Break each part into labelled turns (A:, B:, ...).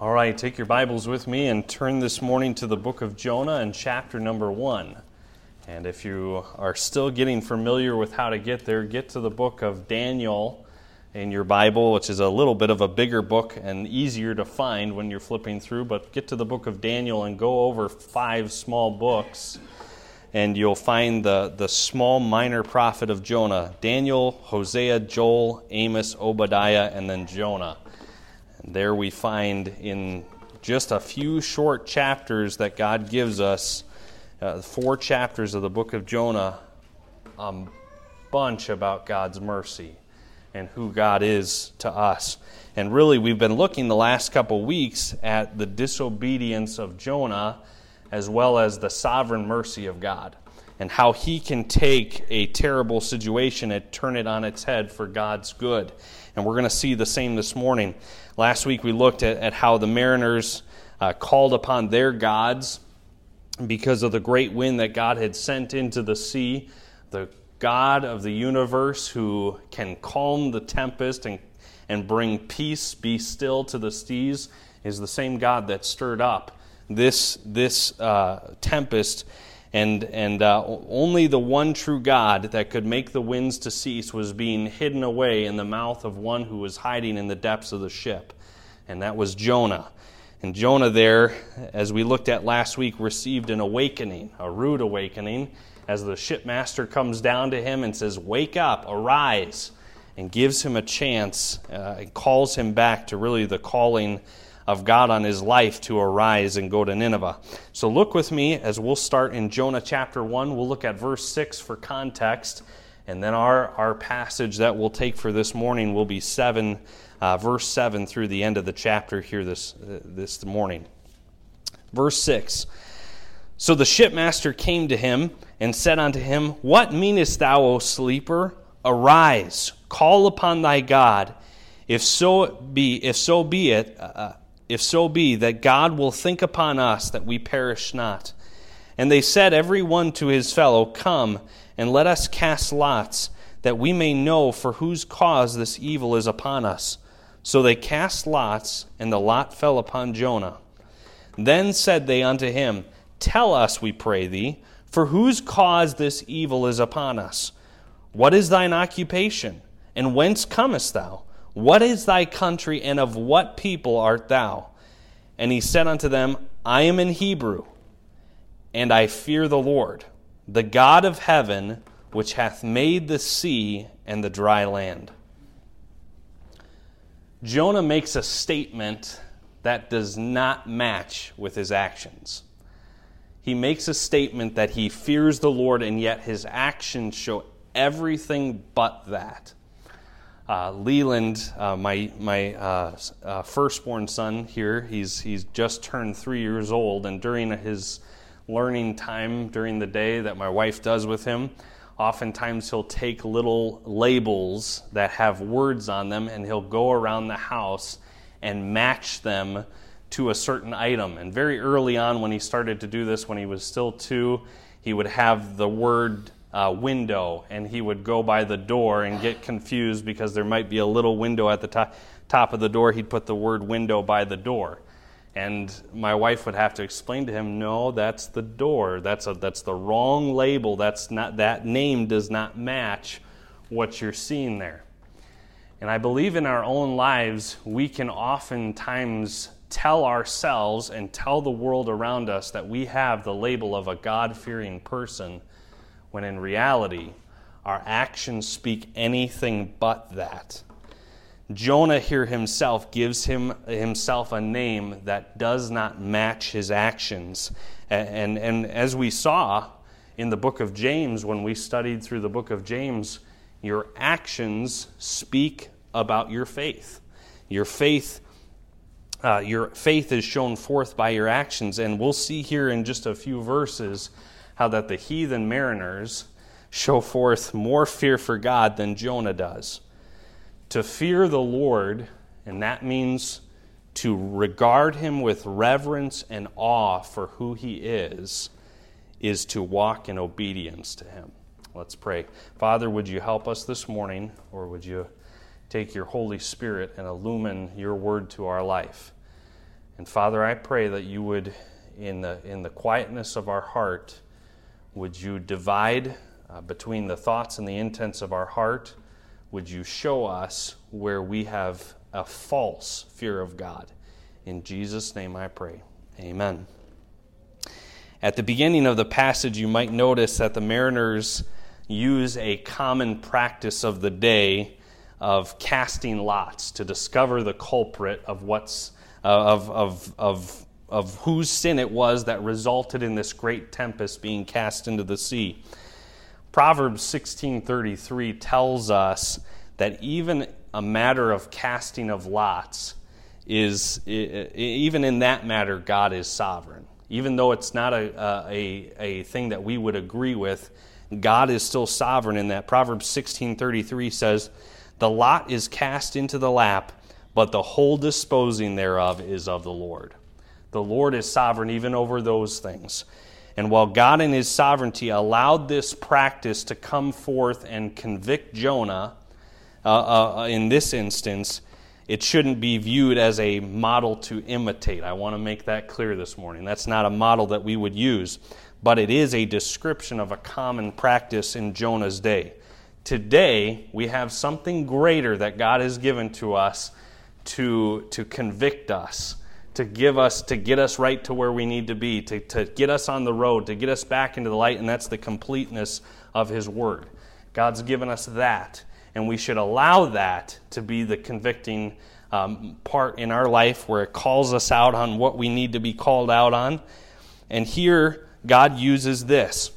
A: All right, take your Bibles with me and turn this morning to the book of Jonah and chapter number one. And if you are still getting familiar with how to get there, get to the book of Daniel in your Bible, which is a little bit of a bigger book and easier to find when you're flipping through. But get to the book of Daniel and go over five small books, and you'll find the, the small minor prophet of Jonah Daniel, Hosea, Joel, Amos, Obadiah, and then Jonah. And there we find in just a few short chapters that God gives us, uh, four chapters of the book of Jonah, a bunch about God's mercy and who God is to us. And really, we've been looking the last couple weeks at the disobedience of Jonah as well as the sovereign mercy of God and how he can take a terrible situation and turn it on its head for God's good. And we're going to see the same this morning. Last week we looked at, at how the mariners uh, called upon their gods because of the great wind that God had sent into the sea, the God of the universe who can calm the tempest and, and bring peace, be still to the seas, is the same God that stirred up this, this uh, tempest and, and uh, only the one true God that could make the winds to cease was being hidden away in the mouth of one who was hiding in the depths of the ship, and that was Jonah. And Jonah, there, as we looked at last week, received an awakening, a rude awakening, as the shipmaster comes down to him and says, Wake up, arise, and gives him a chance uh, and calls him back to really the calling of God on his life to arise and go to Nineveh. So look with me as we'll start in Jonah chapter 1. We'll look at verse 6 for context. And then our, our passage that we'll take for this morning will be 7, uh, verse 7 through the end of the chapter here this, uh, this morning. Verse 6 So the shipmaster came to him and said unto him, What meanest thou, O sleeper? Arise, call upon thy God. If so be, if so be it, uh, uh if so be that God will think upon us that we perish not. And they said, every one to his fellow, Come, and let us cast lots, that we may know for whose cause this evil is upon us. So they cast lots, and the lot fell upon Jonah. Then said they unto him, Tell us, we pray thee, for whose cause this evil is upon us. What is thine occupation? And whence comest thou? What is thy country, and of what people art thou? And he said unto them, I am in Hebrew, and I fear the Lord, the God of heaven, which hath made the sea and the dry land. Jonah makes a statement that does not match with his actions. He makes a statement that he fears the Lord, and yet his actions show everything but that uh, Leland, uh, my my uh, uh, firstborn son here, he's he's just turned three years old, and during his learning time during the day that my wife does with him, oftentimes he'll take little labels that have words on them, and he'll go around the house and match them to a certain item. And very early on, when he started to do this, when he was still two, he would have the word uh, window, and he would go by the door and get confused because there might be a little window at the top, top of the door. He'd put the word window by the door. And my wife would have to explain to him, no, that's the door. That's, a, that's the wrong label. That's not, that name does not match what you're seeing there. And I believe in our own lives, we can oftentimes tell ourselves and tell the world around us that we have the label of a God fearing person when in reality, our actions speak anything but that. Jonah here himself gives him himself a name that does not match his actions. And, and, and, as we saw in the book of James, when we studied through the book of James, your actions speak about your faith. Your faith, uh, your faith is shown forth by your actions. And we'll see here in just a few verses how that the heathen mariners show forth more fear for God than Jonah does. To fear the Lord, and that means to regard him with reverence and awe for who he is, is to walk in obedience to him. Let's pray. Father, would you help us this morning, or would you take your Holy Spirit and illumine your word to our life? And Father, I pray that you would, in the, in the quietness of our heart, would you divide uh, between the thoughts and the intents of our heart? Would you show us where we have a false fear of God? In Jesus' name I pray. Amen. At the beginning of the passage, you might notice that the mariners use a common practice of the day of casting lots to discover the culprit of what's uh, of, of, of, of whose sin it was that resulted in this great tempest being cast into the sea. Proverbs 16:33 tells us that even a matter of casting of lots is even in that matter God is sovereign. Even though it's not a, a, a thing that we would agree with, God is still sovereign in that. Proverbs 16:33 says, "The lot is cast into the lap, but the whole disposing thereof is of the Lord." The Lord is sovereign even over those things. And while God in his sovereignty allowed this practice to come forth and convict Jonah uh, uh, in this instance, it shouldn't be viewed as a model to imitate. I want to make that clear this morning. That's not a model that we would use but it is a description of a common practice in Jonah's day. Today, we have something greater that God has given to us to, to convict us, to give us, to get us right to where we need to be, to, to get us on the road, to get us back into the light, and that's the completeness of His Word. God's given us that, and we should allow that to be the convicting um, part in our life where it calls us out on what we need to be called out on. And here, God uses this.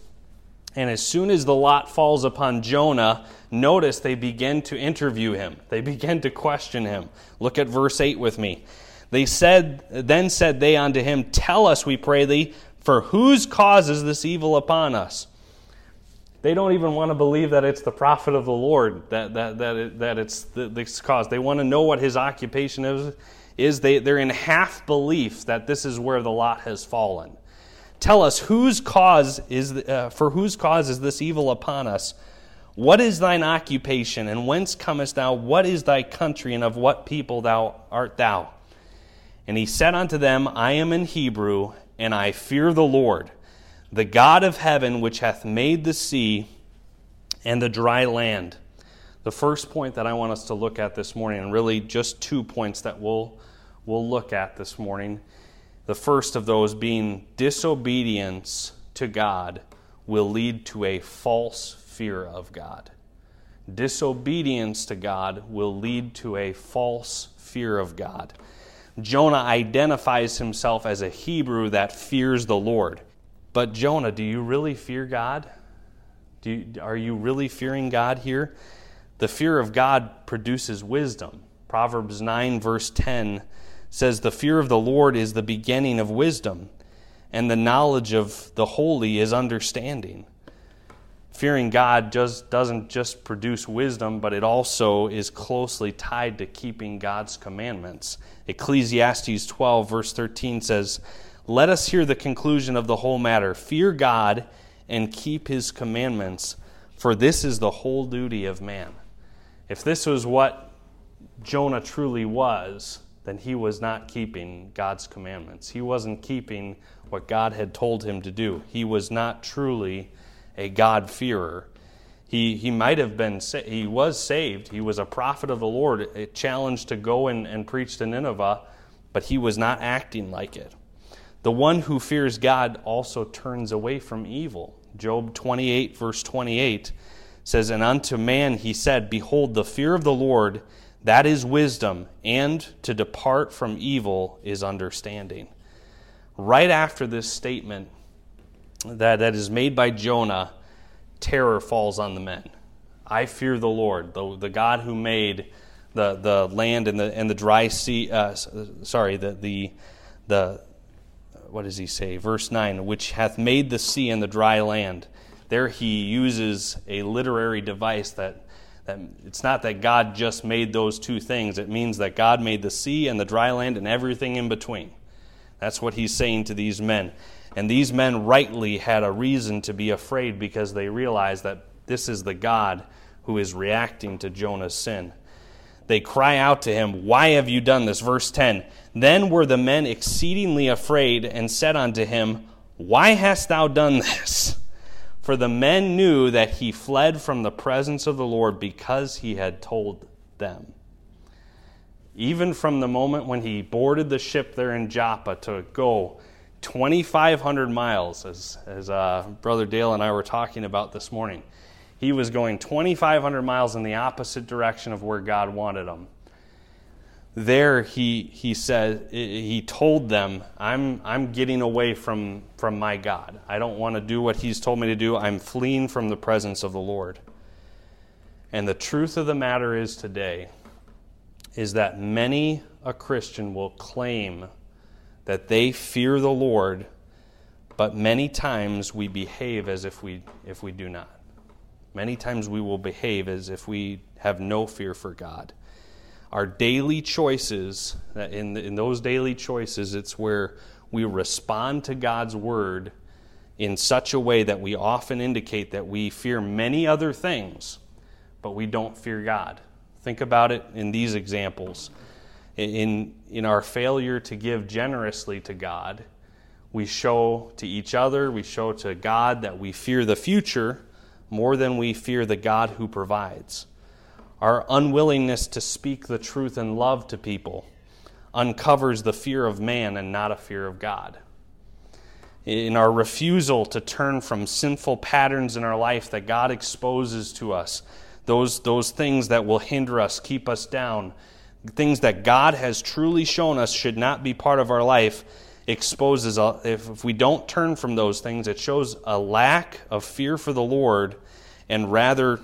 A: And as soon as the lot falls upon Jonah, notice they begin to interview him. They begin to question him. Look at verse 8 with me. They said, Then said they unto him, Tell us, we pray thee, for whose cause is this evil upon us? They don't even want to believe that it's the prophet of the Lord that, that, that, it, that it's this cause. They want to know what his occupation is. is they, they're in half belief that this is where the lot has fallen. Tell us whose cause is uh, for whose cause is this evil upon us? What is thine occupation, and whence comest thou? What is thy country, and of what people thou art thou? And he said unto them, I am in Hebrew, and I fear the Lord, the God of heaven, which hath made the sea and the dry land. The first point that I want us to look at this morning, and really just two points that we'll, we'll look at this morning, the first of those being disobedience to God will lead to a false fear of God. Disobedience to God will lead to a false fear of God. Jonah identifies himself as a Hebrew that fears the Lord. But Jonah, do you really fear God? You, are you really fearing God here? The fear of God produces wisdom. Proverbs 9, verse 10 says, The fear of the Lord is the beginning of wisdom, and the knowledge of the holy is understanding. Fearing God just doesn't just produce wisdom, but it also is closely tied to keeping God's commandments. Ecclesiastes 12, verse 13 says, Let us hear the conclusion of the whole matter. Fear God and keep his commandments, for this is the whole duty of man. If this was what Jonah truly was, then he was not keeping God's commandments. He wasn't keeping what God had told him to do. He was not truly a God-fearer. He, he might have been, he was saved. He was a prophet of the Lord, eh, challenged to go and, and preach to Nineveh, but he was not acting like it. The one who fears God also turns away from evil. Job 28, verse 28 says, And unto man he said, Behold, the fear of the Lord that is wisdom, and to depart from evil is understanding. Right after this statement that, that is made by Jonah, terror falls on the men. I fear the Lord, the, the God who made the, the land and the, and the dry sea, uh, sorry, the, the, the, what does he say? Verse 9, which hath made the sea and the dry land. There he uses a literary device that that it's not that God just made those two things. It means that God made the sea and the dry land and everything in between. That's what he's saying to these men. And these men rightly had a reason to be afraid because they realized that this is the God who is reacting to Jonah's sin. they cry out to him, Why have you done this? Verse 10 Then were the men exceedingly afraid and said unto him, Why hast thou done this? For the men knew that he fled from the presence of the Lord because he had told them. Even from the moment when he boarded the ship there in Joppa to go 2,500 miles, as, as uh, Brother Dale and I were talking about this morning, he was going 2,500 miles in the opposite direction of where God wanted him. There, he, he said, he told them, I'm, I'm getting away from, from my God. I don't want to do what he's told me to do. I'm fleeing from the presence of the Lord. And the truth of the matter is today is that many a Christian will claim that they fear the Lord, but many times we behave as if we, if we do not. Many times we will behave as if we have no fear for God. Our daily choices, in, in those daily choices, it's where we respond to God's word in such a way that we often indicate that we fear many other things, but we don't fear God. Think about it in these examples. In, in our failure to give generously to God, we show to each other, we show to God that we fear the future more than we fear the God who provides. Our unwillingness to speak the truth and love to people uncovers the fear of man and not a fear of God. In our refusal to turn from sinful patterns in our life that God exposes to us, those, those things that will hinder us, keep us down, things that God has truly shown us should not be part of our life, exposes, a, if, if we don't turn from those things, it shows a lack of fear for the Lord and rather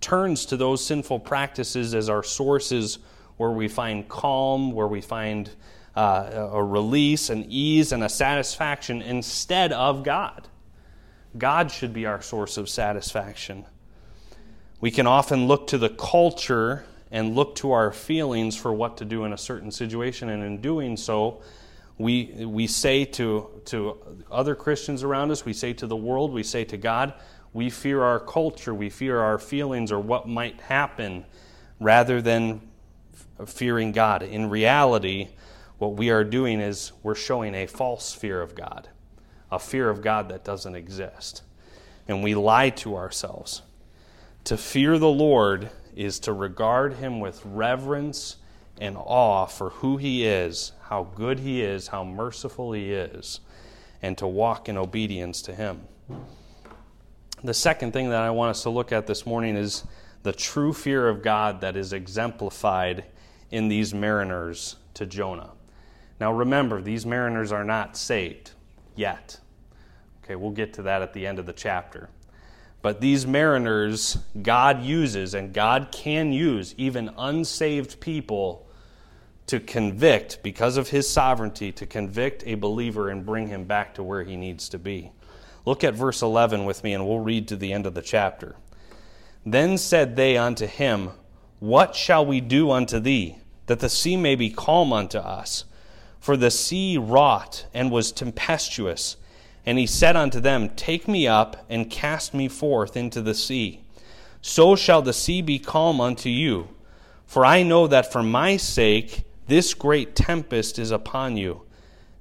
A: turns to those sinful practices as our sources where we find calm, where we find uh, a release, an ease, and a satisfaction instead of God. God should be our source of satisfaction. We can often look to the culture and look to our feelings for what to do in a certain situation, and in doing so, we, we say to, to other Christians around us, we say to the world, we say to God, we fear our culture, we fear our feelings or what might happen rather than fearing God. In reality, what we are doing is we're showing a false fear of God, a fear of God that doesn't exist. And we lie to ourselves. To fear the Lord is to regard Him with reverence and awe for who He is, how good He is, how merciful He is, and to walk in obedience to Him. The second thing that I want us to look at this morning is the true fear of God that is exemplified in these mariners to Jonah. Now remember, these mariners are not saved yet. Okay, we'll get to that at the end of the chapter. But these mariners, God uses, and God can use even unsaved people to convict, because of his sovereignty, to convict a believer and bring him back to where he needs to be. Look at verse 11 with me, and we'll read to the end of the chapter. Then said they unto him, What shall we do unto thee, that the sea may be calm unto us? For the sea wrought and was tempestuous. And he said unto them, Take me up and cast me forth into the sea. So shall the sea be calm unto you. For I know that for my sake this great tempest is upon you.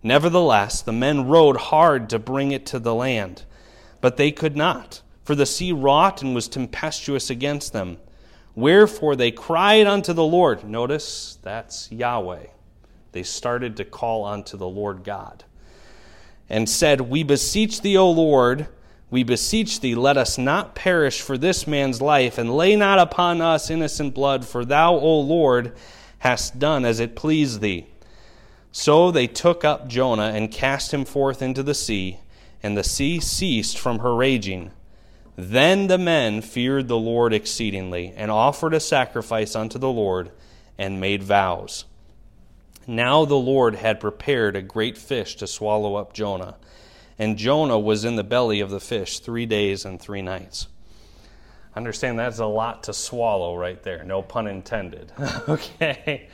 A: Nevertheless, the men rowed hard to bring it to the land, but they could not, for the sea wrought and was tempestuous against them. Wherefore they cried unto the Lord. Notice that's Yahweh. They started to call unto the Lord God and said, We beseech thee, O Lord, we beseech thee, let us not perish for this man's life, and lay not upon us innocent blood, for thou, O Lord, hast done as it pleased thee. So they took up Jonah and cast him forth into the sea, and the sea ceased from her raging. Then the men feared the Lord exceedingly, and offered a sacrifice unto the Lord, and made vows. Now the Lord had prepared a great fish to swallow up Jonah, and Jonah was in the belly of the fish three days and three nights. Understand that's a lot to swallow right there, no pun intended. okay?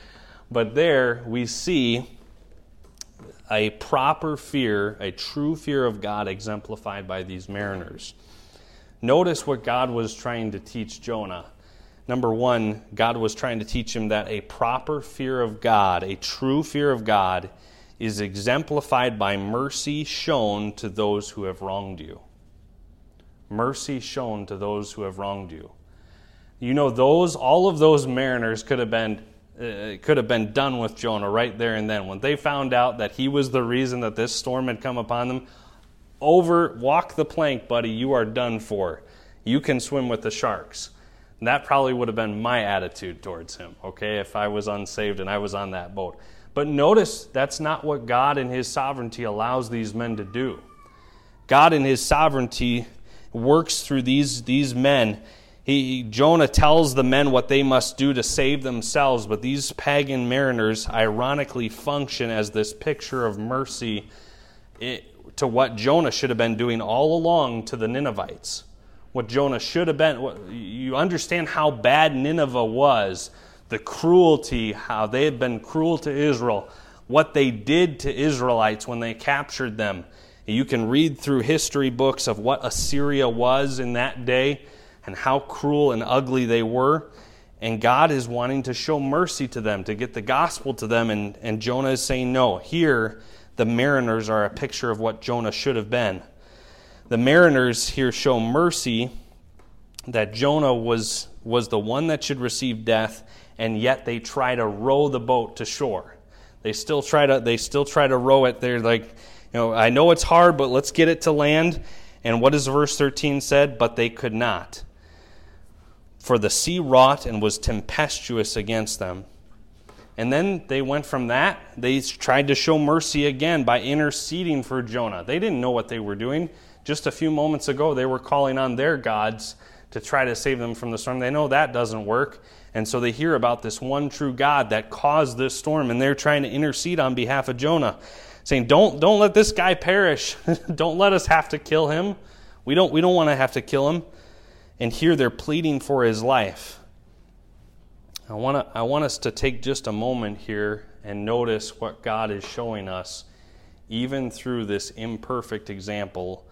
A: But there we see a proper fear, a true fear of God exemplified by these mariners. Notice what God was trying to teach Jonah. Number one, God was trying to teach him that a proper fear of God, a true fear of God, is exemplified by mercy shown to those who have wronged you. Mercy shown to those who have wronged you. You know, those all of those mariners could have been uh, could have been done with Jonah right there and then. When they found out that he was the reason that this storm had come upon them, over walk the plank, buddy. You are done for. You can swim with the sharks. And that probably would have been my attitude towards him, okay, if I was unsaved and I was on that boat. But notice that's not what God in His sovereignty allows these men to do. God in His sovereignty works through these, these men. He, Jonah tells the men what they must do to save themselves, but these pagan mariners ironically function as this picture of mercy to what Jonah should have been doing all along to the Ninevites what Jonah should have been. You understand how bad Nineveh was, the cruelty, how they had been cruel to Israel, what they did to Israelites when they captured them. You can read through history books of what Assyria was in that day and how cruel and ugly they were. And God is wanting to show mercy to them, to get the gospel to them. And, and Jonah is saying, No, here the mariners are a picture of what Jonah should have been. The mariners here show mercy that Jonah was, was the one that should receive death, and yet they try to row the boat to shore. They still try to they still try to row it. They're like, you know, I know it's hard, but let's get it to land. And what does verse 13 said? But they could not. For the sea wrought and was tempestuous against them. And then they went from that, they tried to show mercy again by interceding for Jonah. They didn't know what they were doing. Just a few moments ago, they were calling on their gods to try to save them from the storm. They know that doesn't work. And so they hear about this one true God that caused this storm, and they're trying to intercede on behalf of Jonah, saying, Don't, don't let this guy perish. don't let us have to kill him. We don't, we don't want to have to kill him. And here they're pleading for his life. I want, to, I want us to take just a moment here and notice what God is showing us, even through this imperfect example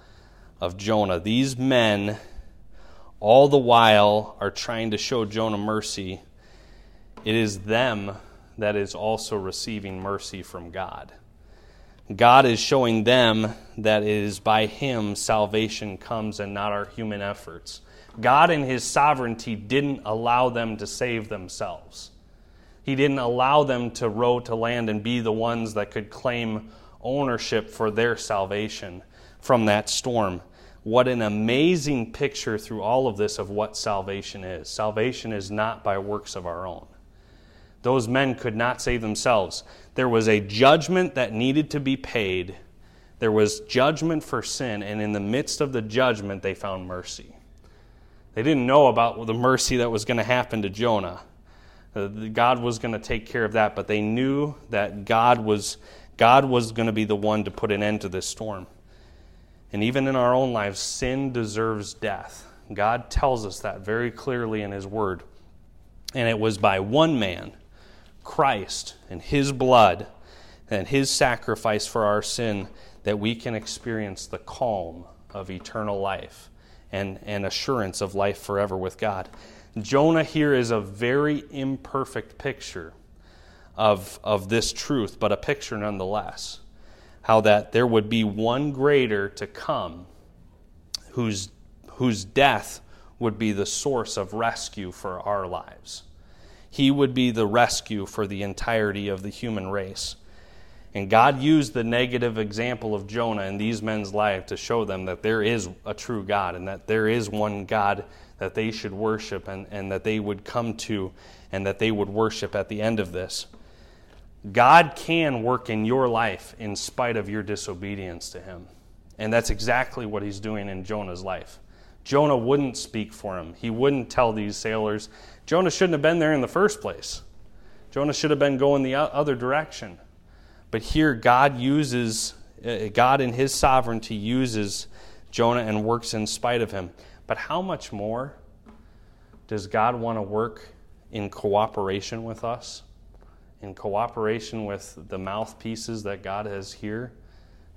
A: of Jonah. These men, all the while, are trying to show Jonah mercy. It is them that is also receiving mercy from God. God is showing them that it is by Him salvation comes and not our human efforts. God, in His sovereignty, didn't allow them to save themselves. He didn't allow them to row to land and be the ones that could claim ownership for their salvation from that storm. What an amazing picture through all of this of what salvation is. Salvation is not by works of our own. Those men could not save themselves. There was a judgment that needed to be paid. There was judgment for sin, and in the midst of the judgment, they found mercy. They didn't know about the mercy that was going to happen to Jonah. Uh, God was going to take care of that, but they knew that God was, God was going to be the one to put an end to this storm. And even in our own lives, sin deserves death. God tells us that very clearly in His Word. And it was by one man, Christ, and His blood, and His sacrifice for our sin, that we can experience the calm of eternal life and, and assurance of life forever with God. Jonah here is a very imperfect picture of, of this truth, but a picture nonetheless how that there would be one greater to come whose, whose death would be the source of rescue for our lives. He would be the rescue for the entirety of the human race. And God used the negative example of Jonah in these men's life to show them that there is a true God and that there is one God that they should worship and, and that they would come to and that they would worship at the end of this. God can work in your life in spite of your disobedience to Him. And that's exactly what He's doing in Jonah's life. Jonah wouldn't speak for him, he wouldn't tell these sailors. Jonah shouldn't have been there in the first place. Jonah should have been going the other direction. But here, God uses, uh, God in His sovereignty uses Jonah and works in spite of him. But how much more does God want to work in cooperation with us? In cooperation with the mouthpieces that God has here,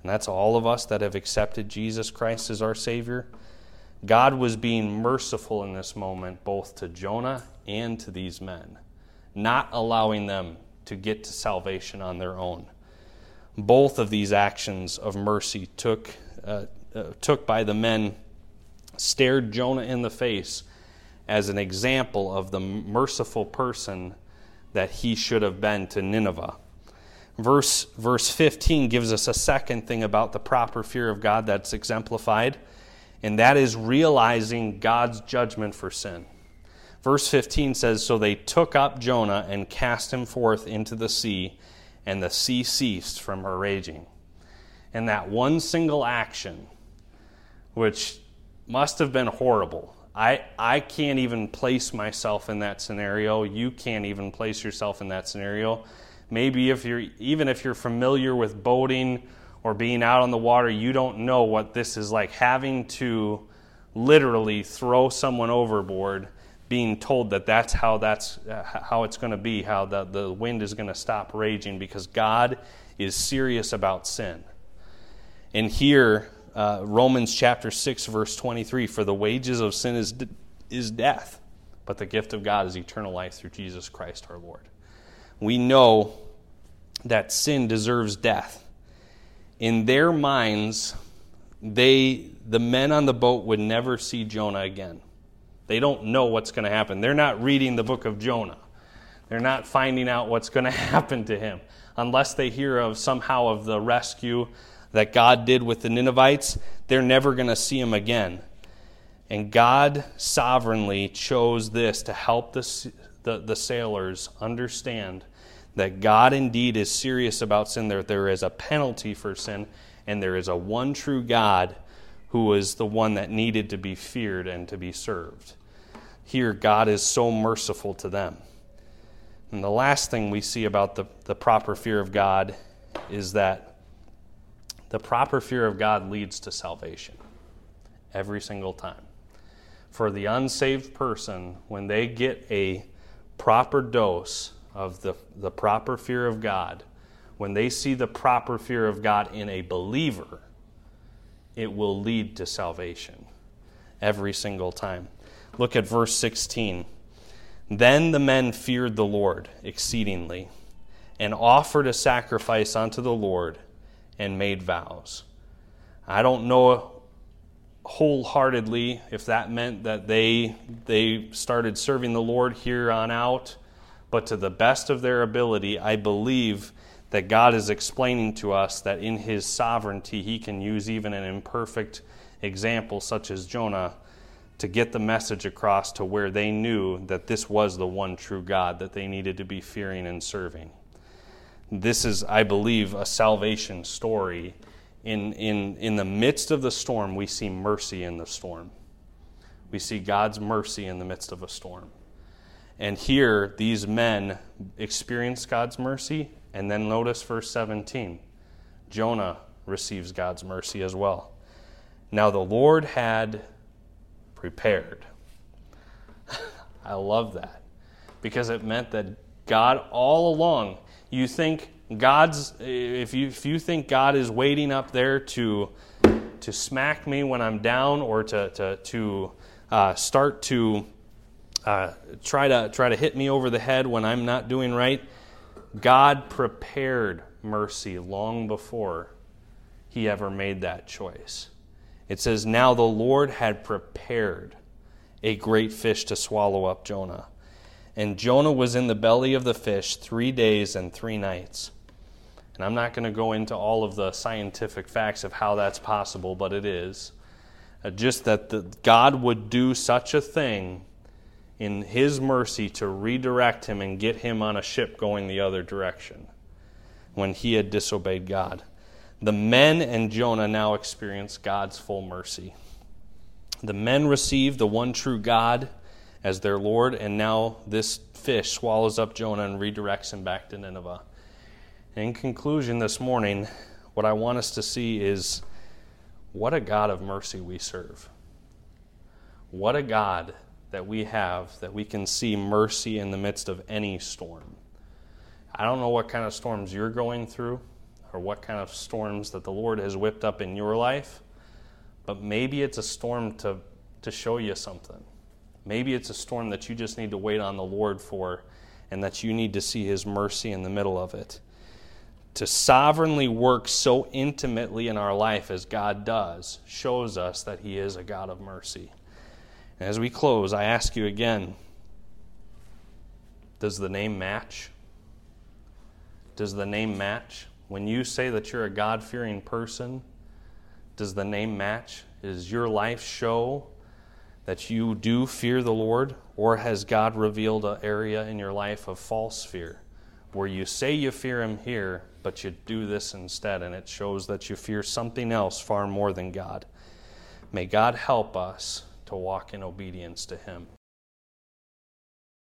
A: and that's all of us that have accepted Jesus Christ as our Savior, God was being merciful in this moment, both to Jonah and to these men, not allowing them to get to salvation on their own. Both of these actions of mercy took, uh, uh, took by the men stared Jonah in the face as an example of the merciful person that he should have been to Nineveh. Verse, verse 15 gives us a second thing about the proper fear of God that's exemplified, and that is realizing God's judgment for sin. Verse 15 says So they took up Jonah and cast him forth into the sea, and the sea ceased from her raging. And that one single action, which must have been horrible. I, I can't even place myself in that scenario. You can't even place yourself in that scenario. Maybe if you're even if you're familiar with boating or being out on the water, you don't know what this is like having to literally throw someone overboard being told that that's how that's uh, how it's going to be how the, the wind is going to stop raging because god is serious about sin and here uh, romans chapter 6 verse 23 for the wages of sin is, is death but the gift of god is eternal life through jesus christ our lord we know that sin deserves death. In their minds, they the men on the boat would never see Jonah again. They don't know what's going to happen. They're not reading the book of Jonah. They're not finding out what's going to happen to him unless they hear of somehow of the rescue that God did with the Ninevites. They're never going to see him again. And God sovereignly chose this to help the, the, the sailors understand that God indeed is serious about sin, that there is a penalty for sin, and there is a one true God who is the one that needed to be feared and to be served. Here, God is so merciful to them. And the last thing we see about the, the proper fear of God is that the proper fear of God leads to salvation every single time. For the unsaved person, when they get a proper dose of the, the proper fear of God, when they see the proper fear of God in a believer, it will lead to salvation every single time. Look at verse 16. Then the men feared the Lord exceedingly and offered a sacrifice unto the Lord and made vows. I don't know wholeheartedly if that meant that they they started serving the Lord here on out but to the best of their ability, I believe that God is explaining to us that in His sovereignty, He can use even an imperfect example such as Jonah to get the message across to where they knew that this was the one true God that they needed to be fearing and serving. This is, I believe, a salvation story. In, in, in the midst of the storm, we see mercy in the storm. We see God's mercy in the midst of a storm. And here, these men experience God's mercy. And then notice verse 17 Jonah receives God's mercy as well. Now, the Lord had prepared. I love that because it meant that God, all along, you think God's, if you, if you think God is waiting up there to, to smack me when I'm down or to, to, to uh, start to uh, try to try to hit me over the head when I'm not doing right. God prepared mercy long before he ever made that choice. It says, Now the Lord had prepared a great fish to swallow up Jonah. And Jonah was in the belly of the fish three days and three nights. And I'm not going to go into all of the scientific facts of how that's possible, but it is. Uh, just that the, God would do such a thing in His mercy to redirect him and get him on a ship going the other direction when he had disobeyed God. The men and Jonah now experience God's full mercy. The men receive the one true God as their Lord, and now this fish swallows up Jonah and redirects him back to Nineveh. In conclusion, this morning, what I want us to see is what a God of mercy we serve. What a God that we have that we can see mercy in the midst of any storm. I don't know what kind of storms you're going through or what kind of storms that the Lord has whipped up in your life, but maybe it's a storm to, to show you something. Maybe it's a storm that you just need to wait on the Lord for and that you need to see His mercy in the middle of it. To sovereignly work so intimately in our life as God does shows us that He is a God of mercy. And as we close, I ask you again does the name match? Does the name match? When you say that you're a God fearing person, does the name match? Is your life show that you do fear the Lord? Or has God revealed an area in your life of false fear where you say you fear Him here, but you do this instead, and it shows that you fear something else far more than God? May God help us to walk in obedience to Him.